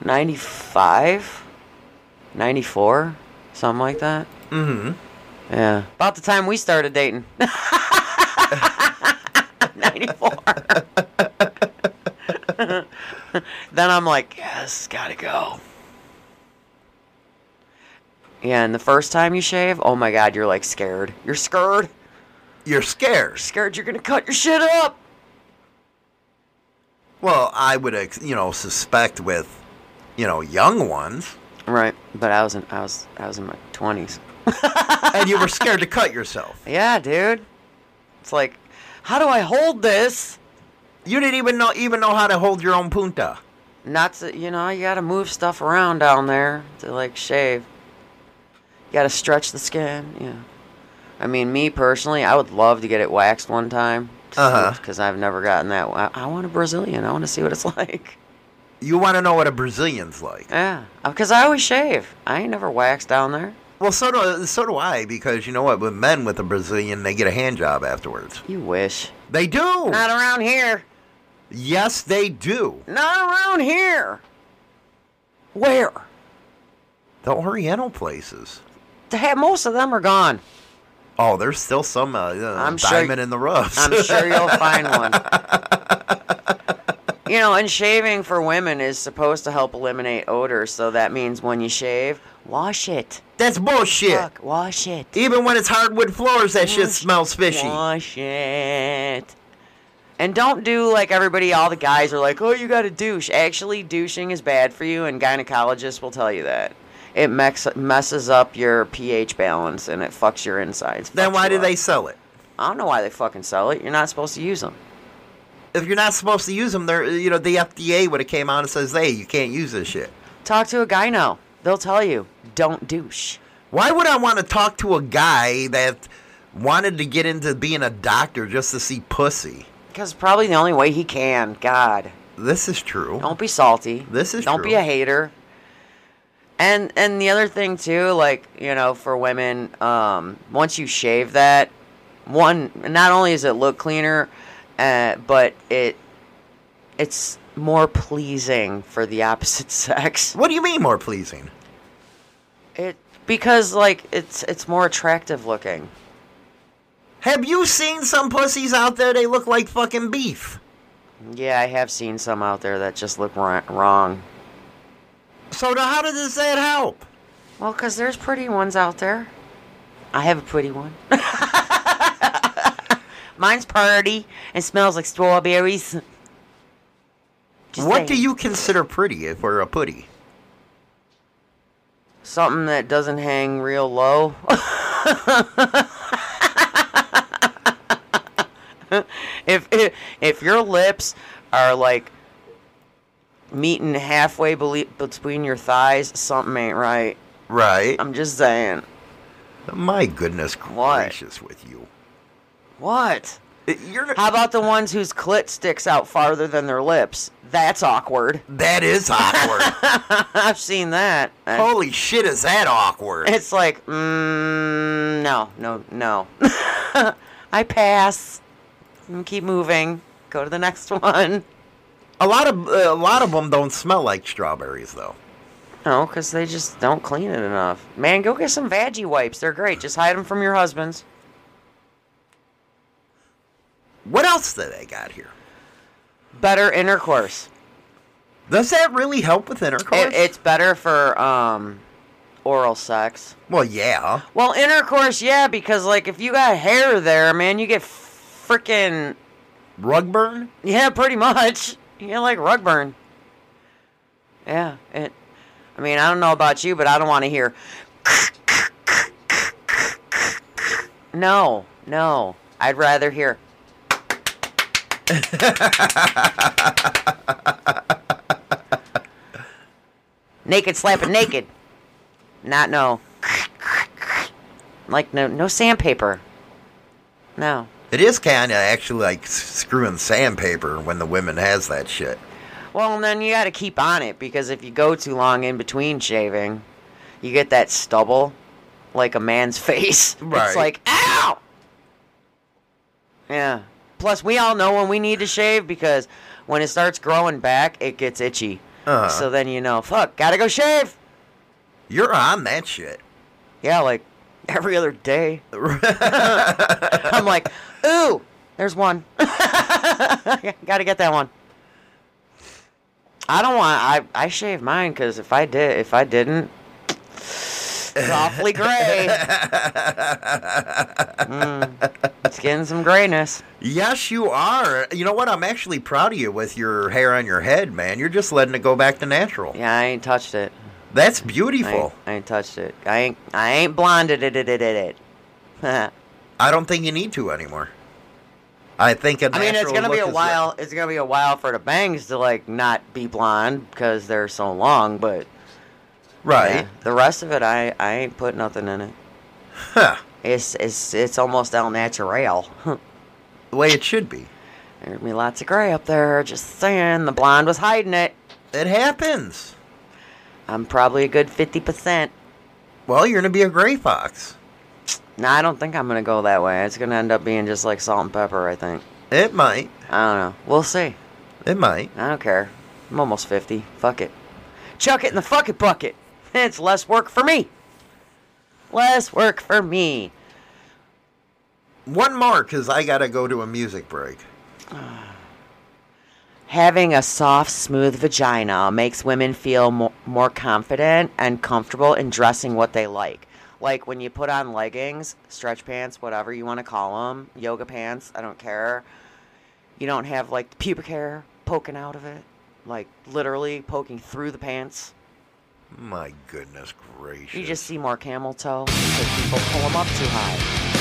95, 94, something like that. Mm-hmm. Yeah. About the time we started dating. [LAUGHS] 94. [LAUGHS] then I'm like, yes, gotta go. Yeah, and the first time you shave, oh my god, you're like scared. You're scared. You're scared. Scared you're gonna cut your shit up. Well, I would, you know, suspect with, you know, young ones. Right, but I was in I was I was in my twenties. [LAUGHS] and you were [LAUGHS] scared to cut yourself. Yeah, dude. It's like, how do I hold this? You didn't even know even know how to hold your own punta. Not to, you know, you gotta move stuff around down there to like shave. You gotta stretch the skin. Yeah. I mean, me personally, I would love to get it waxed one time. Uh-huh. Because I've never gotten that. I, I want a Brazilian. I want to see what it's [LAUGHS] like. You want to know what a Brazilian's like. Yeah. Because I always shave. I ain't never waxed down there. Well, so do so do I because you know what? With men with a Brazilian, they get a hand job afterwards. You wish. They do. Not around here. Yes, they do. Not around here. Where? The Oriental places. Most of them are gone. Oh, there's still some uh, I'm sure- diamond in the rough. I'm sure you'll find [LAUGHS] one. You know, and shaving for women is supposed to help eliminate odor, so that means when you shave, wash it. That's bullshit. Fuck, wash it. Even when it's hardwood floors, that shit smells fishy. Wash it. And don't do like everybody, all the guys are like, oh, you gotta douche. Actually, douching is bad for you, and gynecologists will tell you that. It mex- messes up your pH balance and it fucks your insides. Then why do up. they sell it? I don't know why they fucking sell it. You're not supposed to use them. If you're not supposed to use them, they're you know the FDA would have came out and says, "Hey, you can't use this shit." Talk to a guy gyno. They'll tell you, don't douche. Why would I want to talk to a guy that wanted to get into being a doctor just to see pussy? Because probably the only way he can. God. This is true. Don't be salty. This is Don't true. be a hater. And and the other thing too, like you know, for women, um, once you shave that, one not only does it look cleaner, uh, but it it's more pleasing for the [LAUGHS] opposite sex. What do you mean more pleasing? It because like it's it's more attractive looking. Have you seen some pussies out there? They look like fucking beef. Yeah, I have seen some out there that just look wrong. So now how does that help? Well, because there's pretty ones out there. I have a pretty one. [LAUGHS] Mine's party and smells like strawberries. Just what saying. do you consider pretty for a putty? Something that doesn't hang real low. [LAUGHS] if, if if your lips are like meeting halfway bele- between your thighs, something ain't right. Right. I'm just saying. My goodness What? gracious with you. What? You're How about the ones whose clit sticks out farther than their lips? That's awkward. that is awkward. [LAUGHS] I've seen that. Holy shit, is that awkward? It's like, mm, no, no, no. [LAUGHS] I pass. Mm, Keep moving. Go to the next [LAUGHS] one. A lot of uh, a lot of them don't smell like strawberries though. No, because they just don't clean it enough. Man, go get some Veggie wipes. They're great. Just hide them from your husbands. What else do they got here? Better intercourse. Does that really help with intercourse? It, it's better for um, oral sex. well, yeah. Well, intercourse, yeah, because like if you got hair there, man, you get freaking Rug burn? yeah, pretty much. You get like rug burn. Yeah, it. I mean, I don't know about you, but I don't want to hear. No, no. I'd rather hear. naked slapping naked. Not no. Like no no sandpaper. No. It is kind of actually like screwing sandpaper when the women has that shit. Well, and then you got to keep on it because if you go too long in between shaving, you get that stubble, like a man's [LAUGHS] face. Right. It's like, ow! Yeah. Plus, we all know when we need to shave because when it starts growing back, it gets itchy. Uh-huh. So then you know, fuck, gotta go shave. You're on that shit. Yeah, like every other day. [LAUGHS] [LAUGHS] I'm like, ooh, there's one. [LAUGHS] Gotta get that one. I don't want. I I shave mine because if I did, if I didn't, it's awfully gray. Mm, it's getting some grayness. Yes, you are. You know what? I'm actually proud of you with your hair on your head, man. You're just letting it go back to natural. Yeah, I ain't touched it. That's I ain't, beautiful. I ain't touched it. I ain't. I ain't blonded it. It. It. It. [LAUGHS] I don't think you need to anymore. I think a I mean, it's gonna be a while. It's gonna be a while for the bangs to like not be blonde because they're so long. But Right. yeah, the rest of it, I I ain't put nothing in it. Huh. It's it's it's almost el natural. [LAUGHS] The way it should be. There's be lots of gray up there. Just saying, the blonde was hiding it. It happens. I'm probably a good fifty percent. Well, you're gonna be a gray fox. No, I don't think I'm gonna go that way. It's gonna end up being just like salt and pepper. I think. It might. I don't know. We'll see. It might. I don't care. I'm almost 50. Fuck it. Chuck it in the fuck it bucket. [LAUGHS] It's less work for me. Less work for me. One more, cause I gotta go to a music break. [SIGHS] Having a soft, smooth vagina makes women feel mo- more confident and comfortable in dressing what they like. Like when you put on leggings, stretch pants, whatever you want to call them, yoga pants, I don't care. You don't have like the pubic hair poking out of it, like literally poking through the pants. My goodness gracious. You just see more camel toe because people pull them up too high.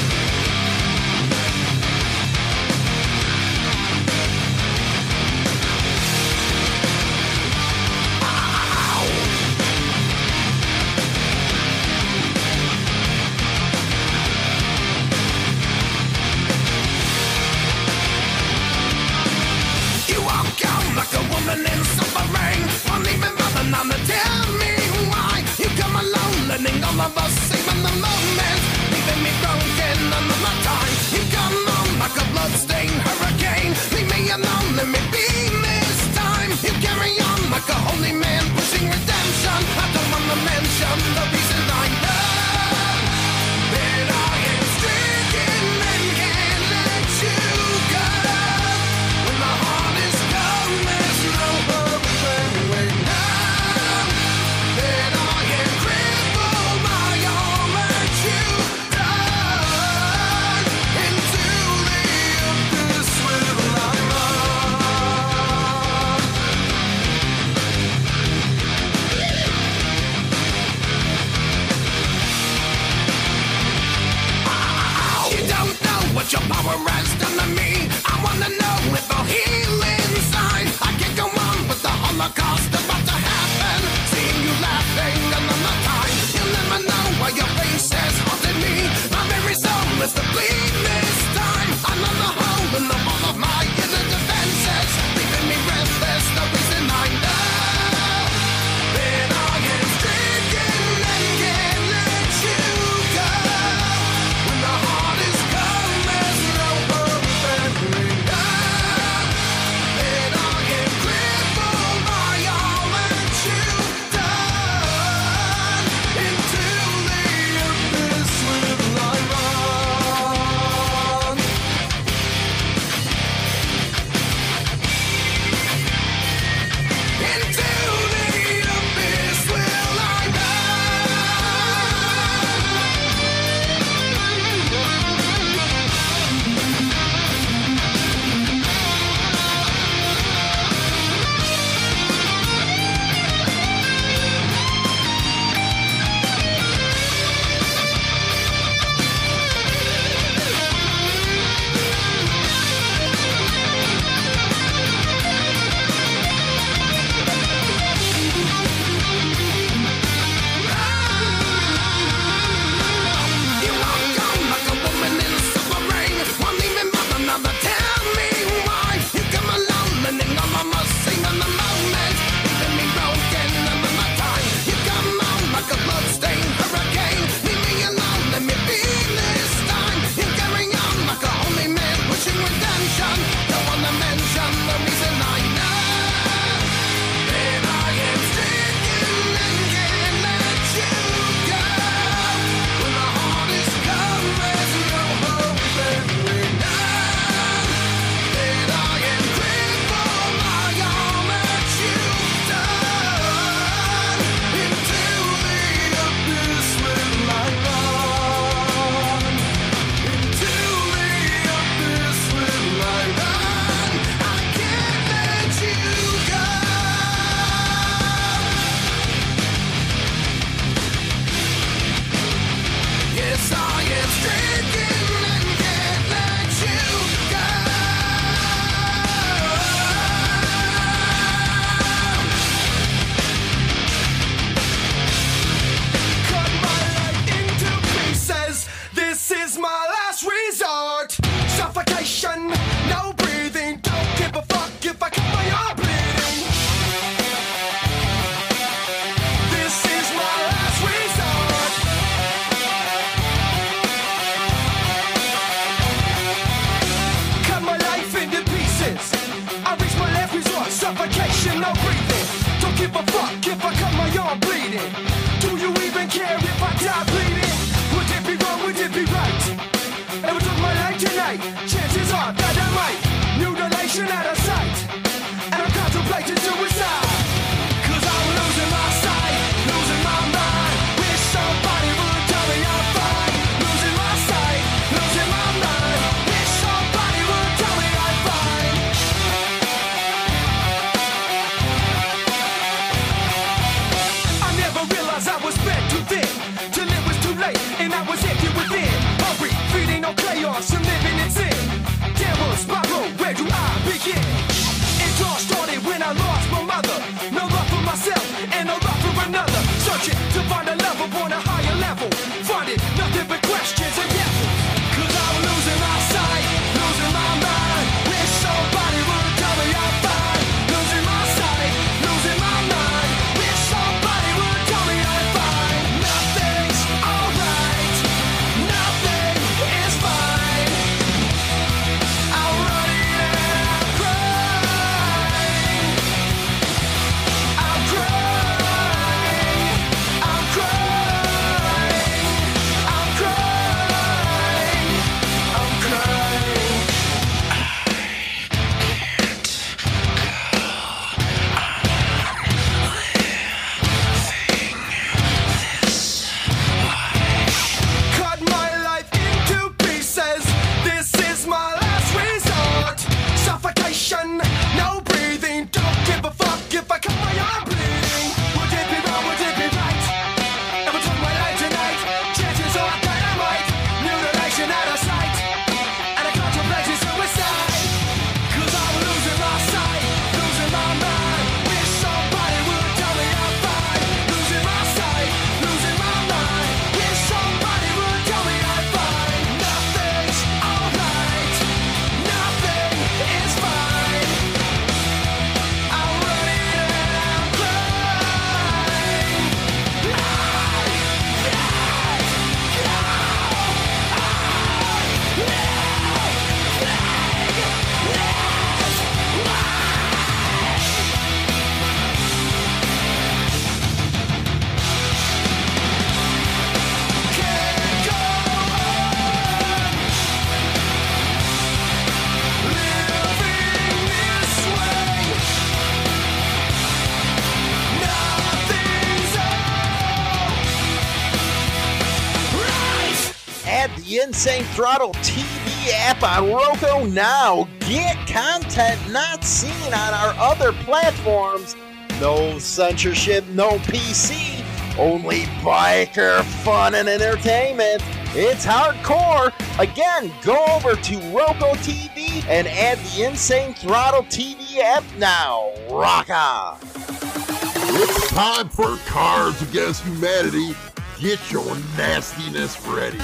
Throttle TV app on Roku now. Get content not seen on our other platforms. No censorship, no PC. Only biker fun and entertainment. It's hardcore. Again, go over to Roku TV and add the Insane Throttle TV app now. Rock on. It's time for Cards Against Humanity. Get your nastiness ready.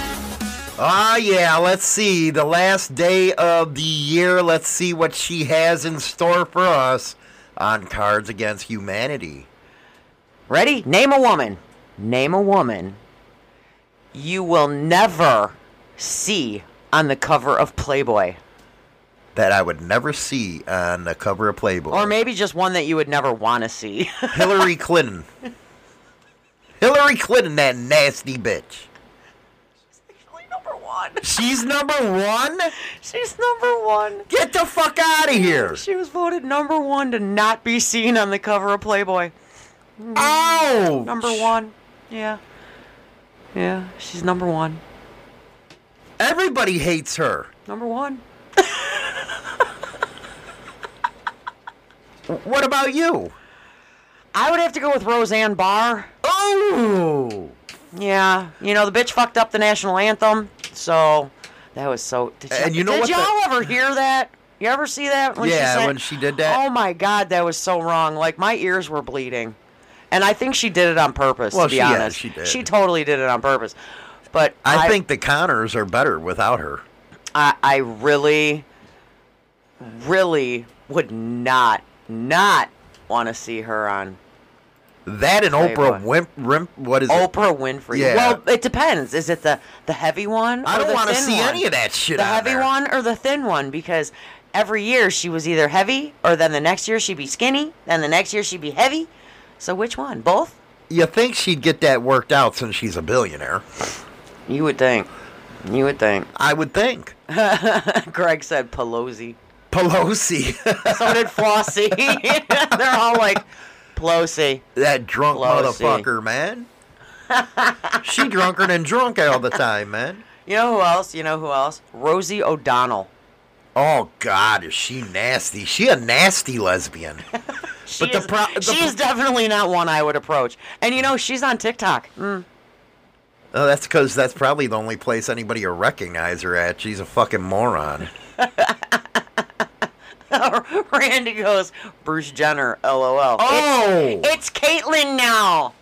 Ah, yeah, let's see. The last day of the year. Let's see what she has in store for us on Cards Against Humanity. Ready? Name a woman. Name a woman you will never see on the cover of Playboy. That I would never see on the cover of Playboy. Or maybe just one that you would never want to see. Hillary [LAUGHS] Clinton. Hillary Clinton, that nasty bitch. One. [LAUGHS] She's number one? She's number one. Get the fuck out of here. She was voted number one to not be seen on the cover of Playboy. Oh! Number one. Yeah. Yeah, she's number one. Everybody hates her. Number one. [LAUGHS] What about you? I would have to go with Roseanne Barr. Oh! Yeah, you know the bitch fucked up the national anthem, so that was so. Did, y- And you know did what y'all ever hear that? You ever see that? When she Yeah, said- when she did that. Oh my god, that was so wrong. Like my ears were bleeding, and I think she did it on purpose. Well, to be she- yeah, honest, she did. She totally did it on purpose. But I, think the Connors are better without her. I, I really, really would not, not want to see her on That and Oprah. Wimp, Rim, what is it? Oprah Winfrey. Yeah. Well, it depends. Is it the the heavy one? I don't want to see one? any of that shit The heavy there. one or the thin one? Because every year she was either heavy, or then the next year she'd be skinny, then the next year she'd be heavy. So which one? Both? You think she'd get that worked out since she's a billionaire? You would think. You would think. I would think. [LAUGHS] Greg said Pelosi. Pelosi, So did Flossie. [LAUGHS] They're all like Pelosi. that drunk Pelosi. motherfucker, man. [LAUGHS] she drunker than drunk all the time, man. You know who else? You know who else? Rosie O'Donnell. Oh God, is she nasty? She a nasty lesbian. [LAUGHS] She But the is, pro- the she pro- is definitely not one I would approach. And you know, she's on TikTok. Mm. Oh, that's because that's probably the only place anybody will recognize her at. She's a fucking moron. [LAUGHS] [LAUGHS] Randy goes, Bruce Jenner, lol. Oh! It's, it's Caitlyn now.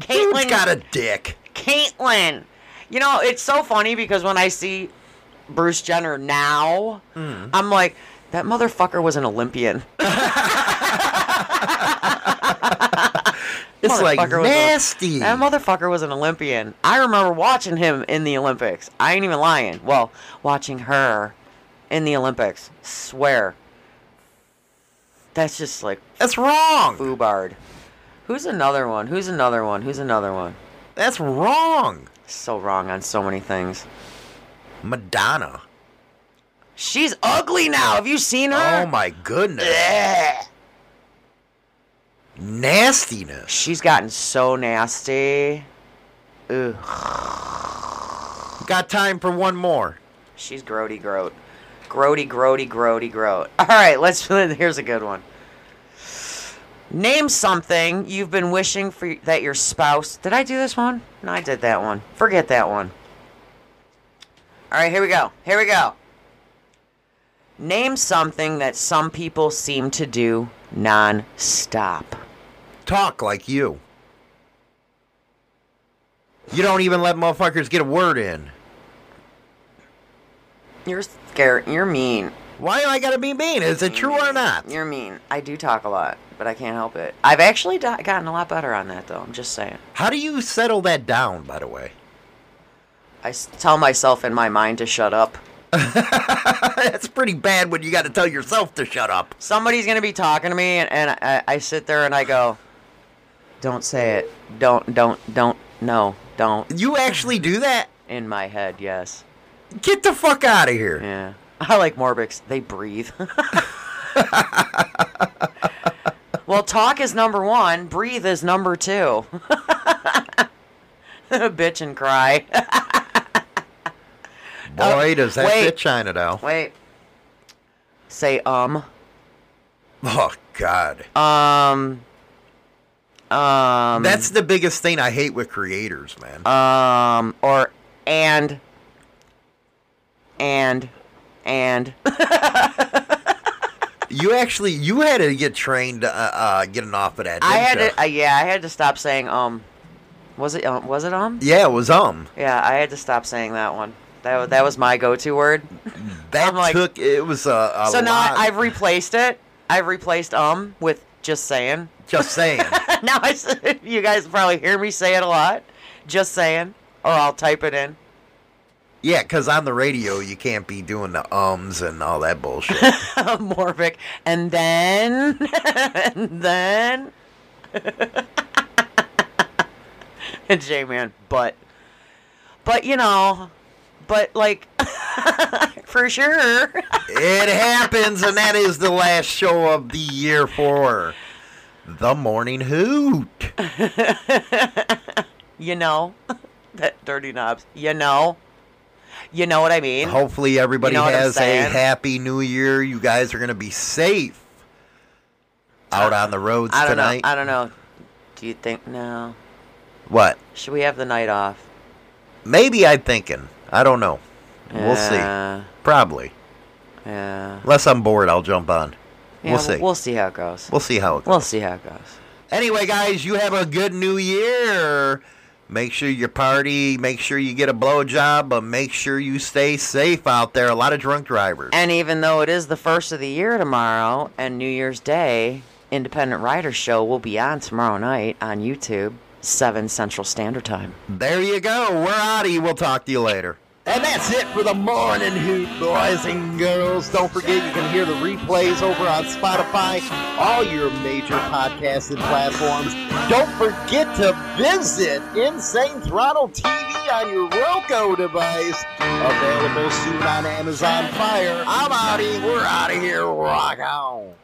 Caitlyn got a dick. Caitlyn. You know, it's so funny because when I see Bruce Jenner now, Hmm. I'm like, that motherfucker was an Olympian. [LAUGHS] It's like was a- nasty. that motherfucker was an Olympian. I remember watching him in the Olympics. I ain't even lying. Well, watching her in the Olympics. Swear. That's just like That's wrong. foobard. Who's another one? Who's another one? Who's another one? That's wrong. So wrong on so many things. Madonna. She's ugly now. Have you seen her? Oh my goodness. Ugh. Nastiness. She's gotten so nasty. Ugh. Got time for one more. She's grody groat. Grody, grody, grody, groat. [LAUGHS] All right, let's. [LAUGHS] Here's a good one. Name something you've been wishing for that your spouse. Did I do this one? No, I did that one. Forget that one. All right, here we go. Here we go. Name something that some people seem to do non-stop. Talk like you. You don't even let motherfuckers get a word in. You're scared. You're mean. Why do I gotta be mean? Is it true or not? You're mean. I do talk a lot, but I can't help it. I've actually do- gotten a lot better on that, though. I'm just saying. How do you settle that down, by the way? I s- tell myself in my mind to shut up. [LAUGHS] That's pretty bad when you gotta tell yourself to shut up. Somebody's gonna be talking to me, and, and I, I sit there and I go, "Don't say it. Don't, don't, don't. No, don't." You actually do that? In my head, yes. Get the fuck out of here. Yeah. [LAUGHS] I like Morbix. They breathe. [LAUGHS] well, talk is number one. Breathe is number two. [LAUGHS] Bitch and cry. Boy, does that wait. fit China doll. Wait. Say um. Oh God. Um. Um. That's the biggest thing I hate with creators, man. um or and and and [LAUGHS] you actually you had to get trained uh, uh getting off of that. I had didn't to uh, yeah I had to stop saying um was it um, was it um? Yeah, it was um. yeah I had to stop saying that one that that was my go-to word That like- took it was a, a so now. I've replaced it I've replaced um with just saying just saying. [LAUGHS] now I [LAUGHS] you guys probably hear me say it a lot just saying or I'll type it in yeah, because on the radio you can't be doing the ums and all that bullshit. [LAUGHS] Morvic and then [LAUGHS] and then [LAUGHS] J man, but but you know, but like for sure. it happens, and that is the last show of the year for the morning hoot. you know that dirty knobs. You know. You know what I mean? Hopefully, everybody You know has a happy new year. You guys are going to be safe out on the roads I don't tonight. know. I don't know. Do you think no? what? Should we have the night off? Maybe I'm thinking. I don't know. We'll see. Probably. Yeah. Unless I'm bored, I'll jump on. Yeah, we'll see. We'll see how it goes. We'll see how it goes. We'll see how it goes. Anyway, guys, you have a good new year. Make sure you party. Make sure you get a blowjob, but make sure you stay safe out there. A lot of drunk drivers. And even though it is the first of the year tomorrow and New Year's Day, Independent Rider Show will be on tomorrow night on YouTube, 7 Central Standard Time. There you go. We're out of you. We'll talk to you later. And that's it for the morning hoot, boys and girls. Don't forget you can hear the replays over on Spotify, all your major podcasting platforms. Don't forget to visit Insane Throttle TV on your Roku device. Available soon on Amazon Fire. I'm out. We're out of here. Rock on.